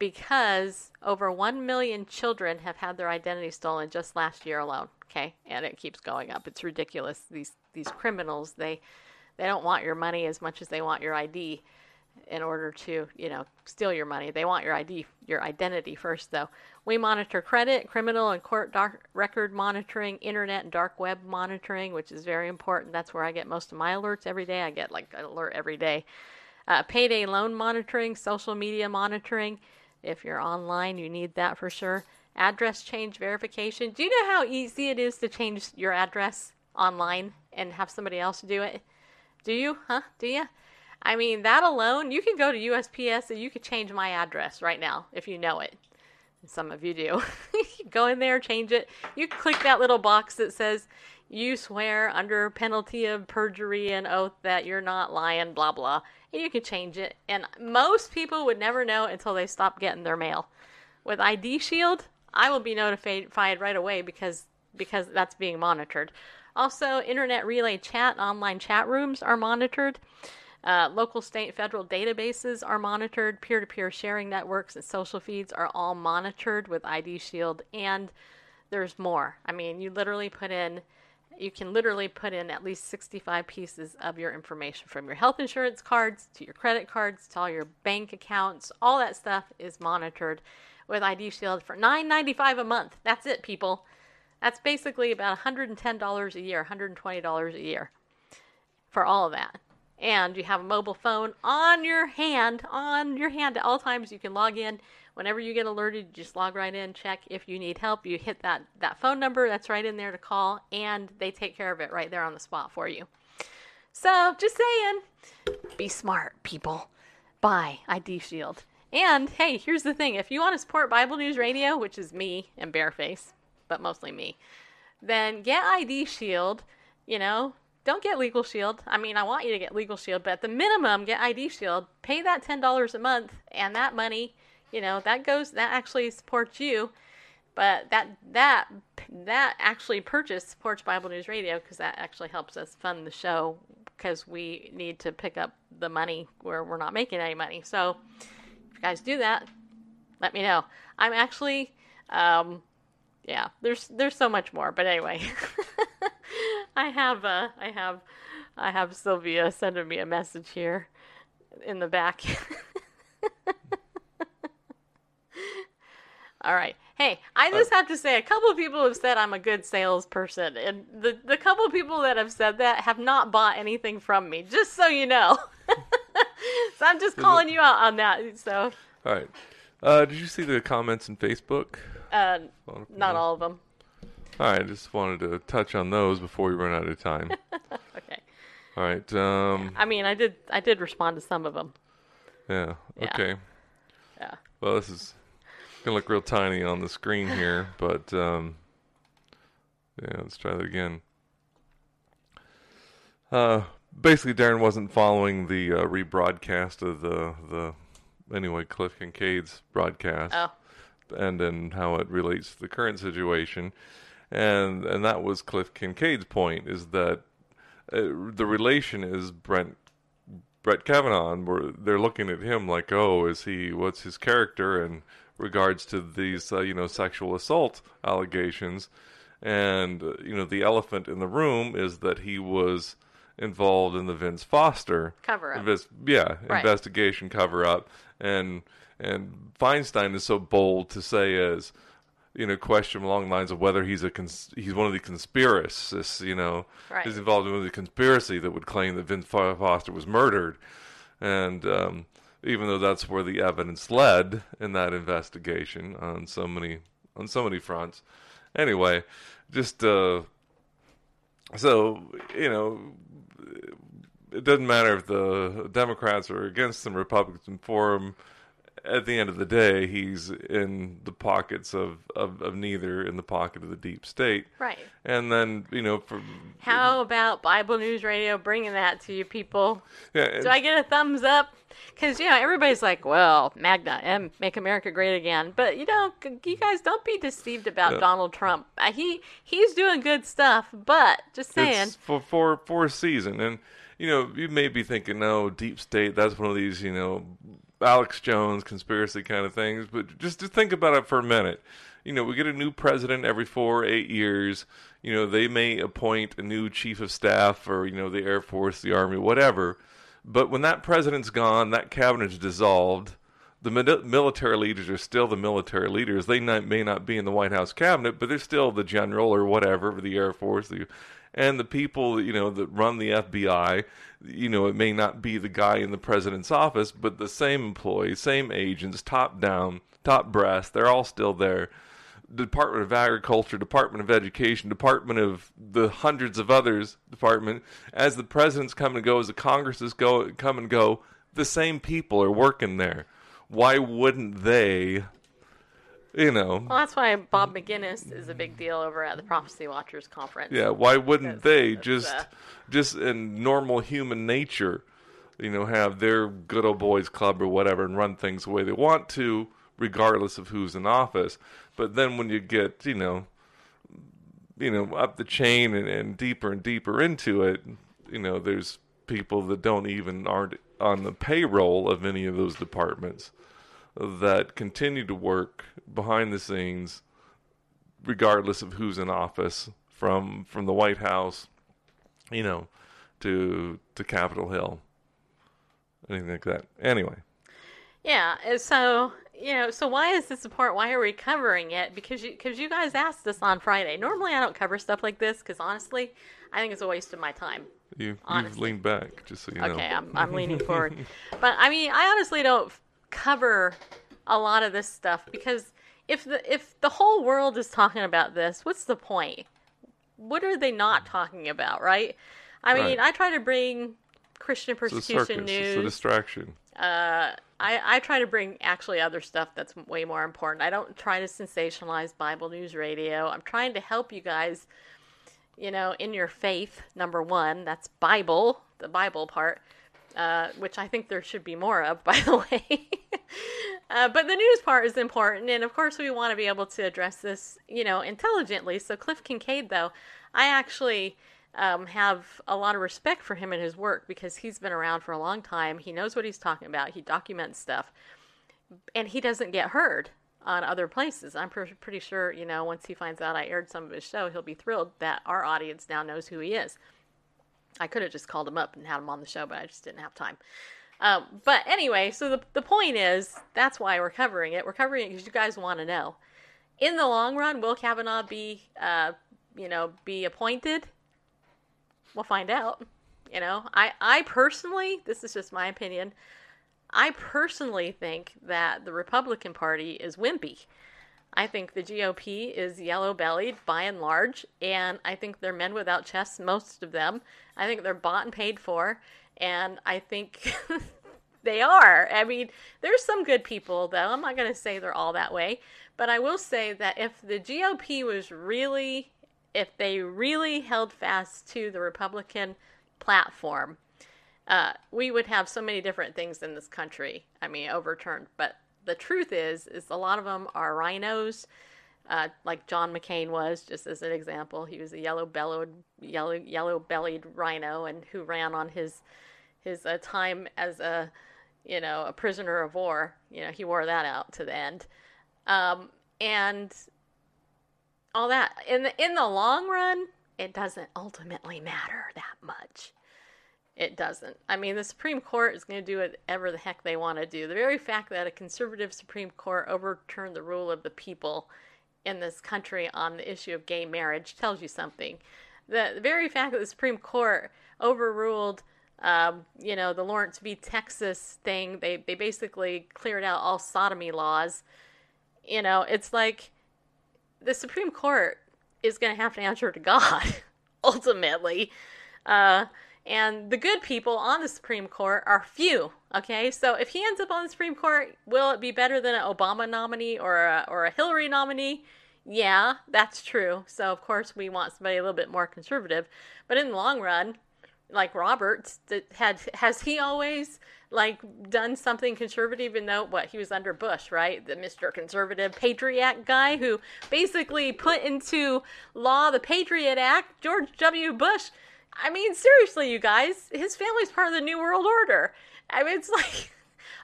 because over 1 million children have had their identity stolen just last year alone okay? And it keeps going up. It's ridiculous these these criminals. They they don't want your money as much as they want your ID in order to you know steal your money. They want your ID your identity first though. We monitor credit criminal and court record monitoring internet and dark web monitoring which is very important. That's where I get most of my alerts every day. I get like an alert every day. Uh, payday loan monitoring social media monitoring if you're online, you need that for sure. Address change verification. Do you know how easy it is to change your address online and have somebody else do it? Do you? Huh? Do you? I mean, that alone, you can go to USPS and you could change my address right now if you know it. Some of you do. go in there, change it. You click that little box that says, you swear under penalty of perjury and oath that you're not lying, blah, blah. You can change it. And most people would never know until they stop getting their mail. With ID Shield, I will be notified right away because because that's being monitored. Also, internet relay chat, online chat rooms are monitored. Uh, local, state, federal databases are monitored. Peer to peer sharing networks and social feeds are all monitored with ID Shield. And there's more. I mean, you literally put in, you can literally put in at least 65 pieces of your information from your health insurance cards to your credit cards to all your bank accounts. All that stuff is monitored with ID Shield for $9.95 a month. That's it, people. That's basically about $110 a year, $120 a year for all of that and you have a mobile phone on your hand, on your hand at all times. You can log in whenever you get alerted. You just log right in, check if you need help. You hit that that phone number that's right in there to call, and they take care of it right there on the spot for you. So just saying, be smart, people. Buy ID Shield. And hey, here's the thing: if you want to support Bible News Radio, which is me and Bareface, but mostly me, then get ID Shield. You know, don't get Legal Shield. I mean, I want you to get Legal Shield, but at the minimum, get ID Shield. Pay that $10 a month, and that money you know that goes that actually supports you but that that that actually purchase supports bible news radio because that actually helps us fund the show because we need to pick up the money where we're not making any money. So if you guys do that let me know. I'm actually um yeah there's there's so much more but anyway i have uh i have i have sylvia sending me a message here in the back All right. Hey, I just have to say, a couple of people have said I'm a good salesperson, and the the couple of people that have said that have not bought anything from me. Just so you know. so I'm just calling you out on that. So, All right. Uh, did you see the comments in Facebook? uh, not no. all of them. All right, I just wanted to touch on those before we run out of time. Okay. All right. Um, I mean, I did I did respond to some of them. yeah. Yeah. Okay. Yeah. Well, this is gonna look real tiny on the screen here, but um, yeah, let's try that again. Uh, basically, Darren wasn't following the uh, rebroadcast of the the anyway Cliff Kincaid's broadcast, Oh. and then how it relates to the current situation, and and that was Cliff Kincaid's point is that uh, the relation is Brent Brett Kavanaugh, and we're, they're looking at him like, oh, is he? What's his character in regards to these, uh, you know, sexual assault allegations? And uh, you know, the elephant in the room is that he was involved in the Vince Foster Cover-up. invest- yeah, Right. investigation cover up, and and Feinstein is so bold to say as you know, question along the lines of whether he's a cons- he's one of the conspiracists, you know, Right. he's involved in the conspiracy that would claim that Vince Foster was murdered, and um, even though that's where the evidence led in that investigation on so many on so many fronts, anyway, just uh, so you know, it doesn't matter if the Democrats are against him, Republicans for him. At the end of the day, he's in the pockets of, of, of neither, in the pocket of the deep state. Right. And then, you know, for How about Bible News Radio bringing that to you people? yeah, Do I get a thumbs up? Because you know everybody's like, "Well, MAGA and Make America Great Again," but you know, you guys don't be deceived about Yeah. Donald Trump. Uh, he he's doing good stuff, but just saying, It's for for for a season, and you know you may be thinking, no, deep state. That's one of these, you know, Alex Jones conspiracy kind of things. But just to think about it for a minute. You know, we get a new president every four, eight years. You know, they may appoint a new chief of staff or you know the Air Force, the Army, whatever. But when that president's gone, that cabinet's dissolved. The military leaders are still the military leaders. They not, may not be in the White House cabinet, but they're still the general or whatever, the Air Force, the, and the people you know that run the FBI. You know, it may not be the guy in the president's office, but the same employees, same agents, top down, top brass. They're all still there. Department of Agriculture, Department of Education, Department of the hundreds of others department. As the presidents come and go, as the Congresses go come and go, the same people are working there. Why wouldn't they? You know, well, that's why Bob Maginnis is a big deal over at the Prophecy Watchers conference. yeah. Why wouldn't they just, uh, just in normal human nature, you know, have their good old boys club or whatever and run things the way they want to, regardless of who's in office. But then when you get, you know, you know, up the chain and, and deeper and deeper into it, you know, there's people that don't even aren't on the payroll of any of those departments that continue to work behind the scenes, regardless of who's in office, from from the White House, you know, to to Capitol Hill, anything like that. Anyway, Yeah, so you know, so why is this important? Why are we covering it? Because you because you guys asked us on Friday. Normally, I don't cover stuff like this because honestly, I think it's a waste of my time. you you've leaned back, just so you know. Okay, I'm I'm leaning forward, but I mean, I honestly don't cover a lot of this stuff because if the if the whole world is talking about this, what's the point? What are they not talking about, right? I mean, Right. I try to bring Christian It's a persecution circus. news. It's a distraction. uh, I, I try to bring actually other stuff that's way more important. I don't try to sensationalize Bible News Radio. I'm trying to help you guys, you know, in your faith. Number one, that's Bible, the Bible part, uh, which I think there should be more of, by the way. uh, but the news part is important, and of course, we want to be able to address this, you know, intelligently. So, Cliff Kincaid, though, I actually um, have a lot of respect for him and his work because he's been around for a long time. He knows what he's talking about. He documents stuff, and he doesn't get heard on other places. I'm pr- pretty sure, you know, once he finds out I aired some of his show, he'll be thrilled that our audience now knows who he is. I could have just called him up and had him on the show, but I just didn't have time. Um, but anyway, so the, the point is that's why we're covering it. We're covering it because you guys want to know. In the long run, will Kavanaugh be, uh, you know, be appointed? We'll find out. You know, I, I personally, this is just my opinion, I personally think that the Republican Party is wimpy. I think the GOP is yellow bellied by and large, and I think they're men without chests, most of them. I think they're bought and paid for, and I think they are. I mean, there's some good people, though. I'm not going to say they're all that way, but I will say that if the GOP was really, if they really held fast to the Republican platform, uh, we would have so many different things in this country. I mean, overturned. But the truth is, is a lot of them are RINOs, uh, like John McCain was, just as an example. He was a yellow-bellied, yellow, yellow-bellied RINO, and who ran on his his uh, time as a, you know, a prisoner of war. You know, he wore that out to the end, um, and all that. In the in the long run, it doesn't ultimately matter that much. It doesn't. I mean, the Supreme Court is going to do whatever the heck they want to do. The very fact that a conservative Supreme Court overturned the rule of the people in this country on the issue of gay marriage tells you something. The, very fact that the Supreme Court overruled, um, you know, the Lawrence v. Texas thing, they, they basically cleared out all sodomy laws. You know, it's like the Supreme Court is going to have to answer to God, ultimately. Uh, and the good people on the Supreme Court are few. Okay, so if he ends up on the Supreme Court, will it be better than an Obama nominee or a, or a Hillary nominee? Yeah, that's true. So of course we want somebody a little bit more conservative, but in the long run, like Roberts, had has he always like done something conservative? Even though what he was under Bush, right? The Mister Conservative Patriot guy who basically put into law the Patriot Act. George W. Bush I mean, seriously, you guys, his family's part of the New World Order. I mean, it's like,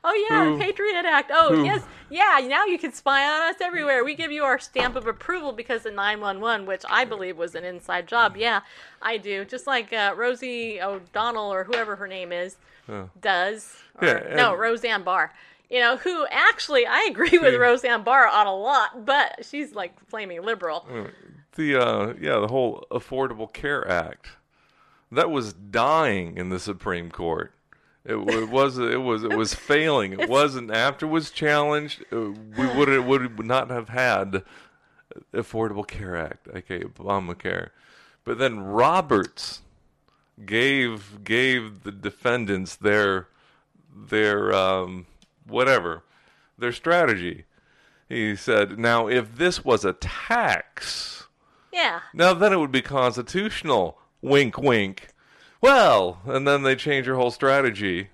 oh yeah, Who? Patriot Act. Oh Who? yes, yeah. Now you can spy on us everywhere. We give you our stamp of approval because of 911, which I believe was an inside job. Yeah, I do. Just like uh, Rosie O'Donnell or whoever her name is does. Or, Yeah, no, Roseanne Barr. You know, who actually I agree with Yeah. Roseanne Barr on a lot, but she's like flaming liberal. the uh, yeah, the whole Affordable Care Act that was dying in the Supreme Court. It, it was it was it was failing. It wasn't after it was challenged. uh, We would would not have had Affordable Care Act, aka Obamacare. But then Roberts gave gave the defendants their their um, whatever their strategy. He said, "Now, if this was a tax." Yeah. Now then it would be constitutional. Wink, wink. Well, and then they change your whole strategy,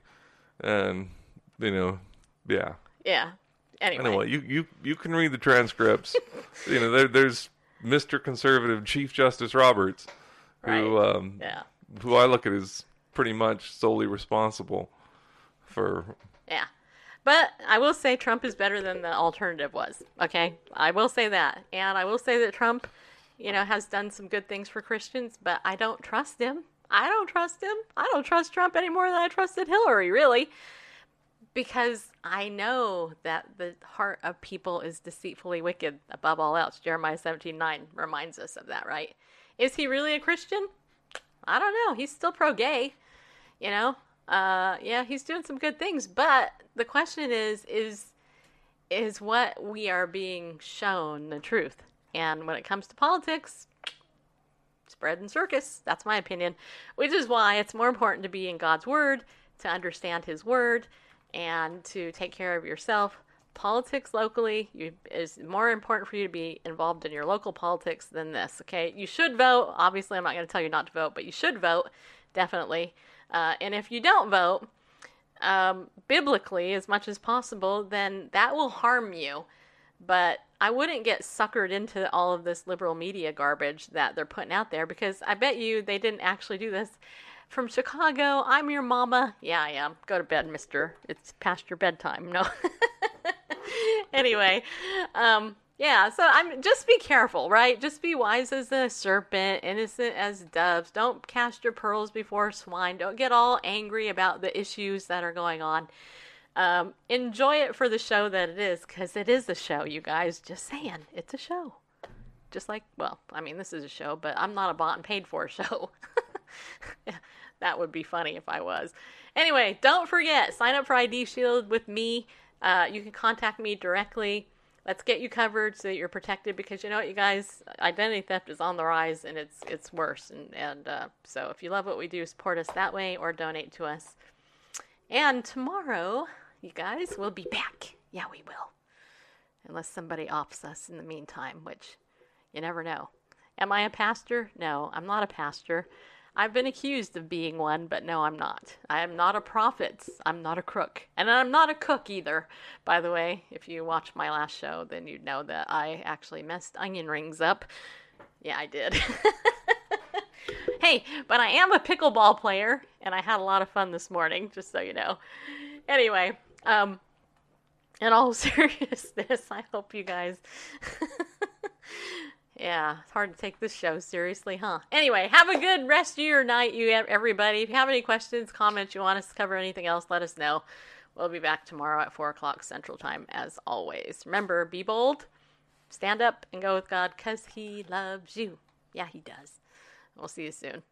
and you know, yeah. Yeah. Anyway. Anyway, you you you can read the transcripts. you know, there there's Mr. Conservative Chief Justice Roberts, who Right. um, Yeah. who I look at as pretty much solely responsible for. Yeah. But I will say Trump is better than the alternative was. Okay? I will say that. And I will say that Trump, you know, has done some good things for Christians, but I don't trust him. I don't trust him. I don't trust Trump any more than I trusted Hillary, really. Because I know that the heart of people is deceitfully wicked above all else. Jeremiah seventeen nine reminds us of that, right? Is he really a Christian? I don't know. He's still pro gay you know uh yeah he's doing some good things but the question is is is what we are being shown the truth and when it comes to politics bread and circus. That's my opinion which is why it's more important to be in god's word to understand his word and to take care of yourself. Politics locally you, is more important for you to be involved in your local politics than this okay? You should vote. Obviously i'm not going to tell you not to vote but you should vote definitely. Uh, and if you don't vote um, biblically as much as possible, then that will harm you. But I wouldn't get suckered into all of this liberal media garbage that they're putting out there because I bet you they didn't actually do this. From Chicago, I'm your mama. Yeah, I am. Go to bed, mister. It's past your bedtime. No. anyway, um, yeah, so I'm just be careful, right? Just be wise as a serpent, innocent as doves. Don't cast your pearls before swine. Don't get all angry about the issues that are going on. Um, enjoy it for the show that it is, because it is a show, you guys. Just saying, it's a show. Just like, well, I mean, this is a show, but I'm not a bought and paid for show. that would be funny if I was. Anyway, don't forget, sign up for ID Shield with me. Uh, you can contact me directly let's get you covered so that you're protected because you know what you guys identity theft is on the rise and it's it's worse and and uh, so if you love what we do support us that way or donate to us and tomorrow you guys we'll be back yeah we will unless somebody offs us in the meantime which you never know am i a pastor no i'm not a pastor I've been accused of being one, but no, I'm not. I am not a prophet. I'm not a crook. And I'm not a cook either. By the way, if you watched my last show, then you'd know that I actually messed onion rings up. Yeah, I did. hey, but I am a pickleball player, and I had a lot of fun this morning, just so you know. Anyway, um, in all seriousness, I hope you guys yeah, it's hard to take this show seriously, huh? Anyway, have a good rest of your night, you everybody. If you have any questions, comments, you want us to cover anything else, let us know. We'll be back tomorrow at 4 o'clock Central Time, as always. Remember, be bold, stand up, and go with God because He loves you. Yeah, He does. We'll see you soon.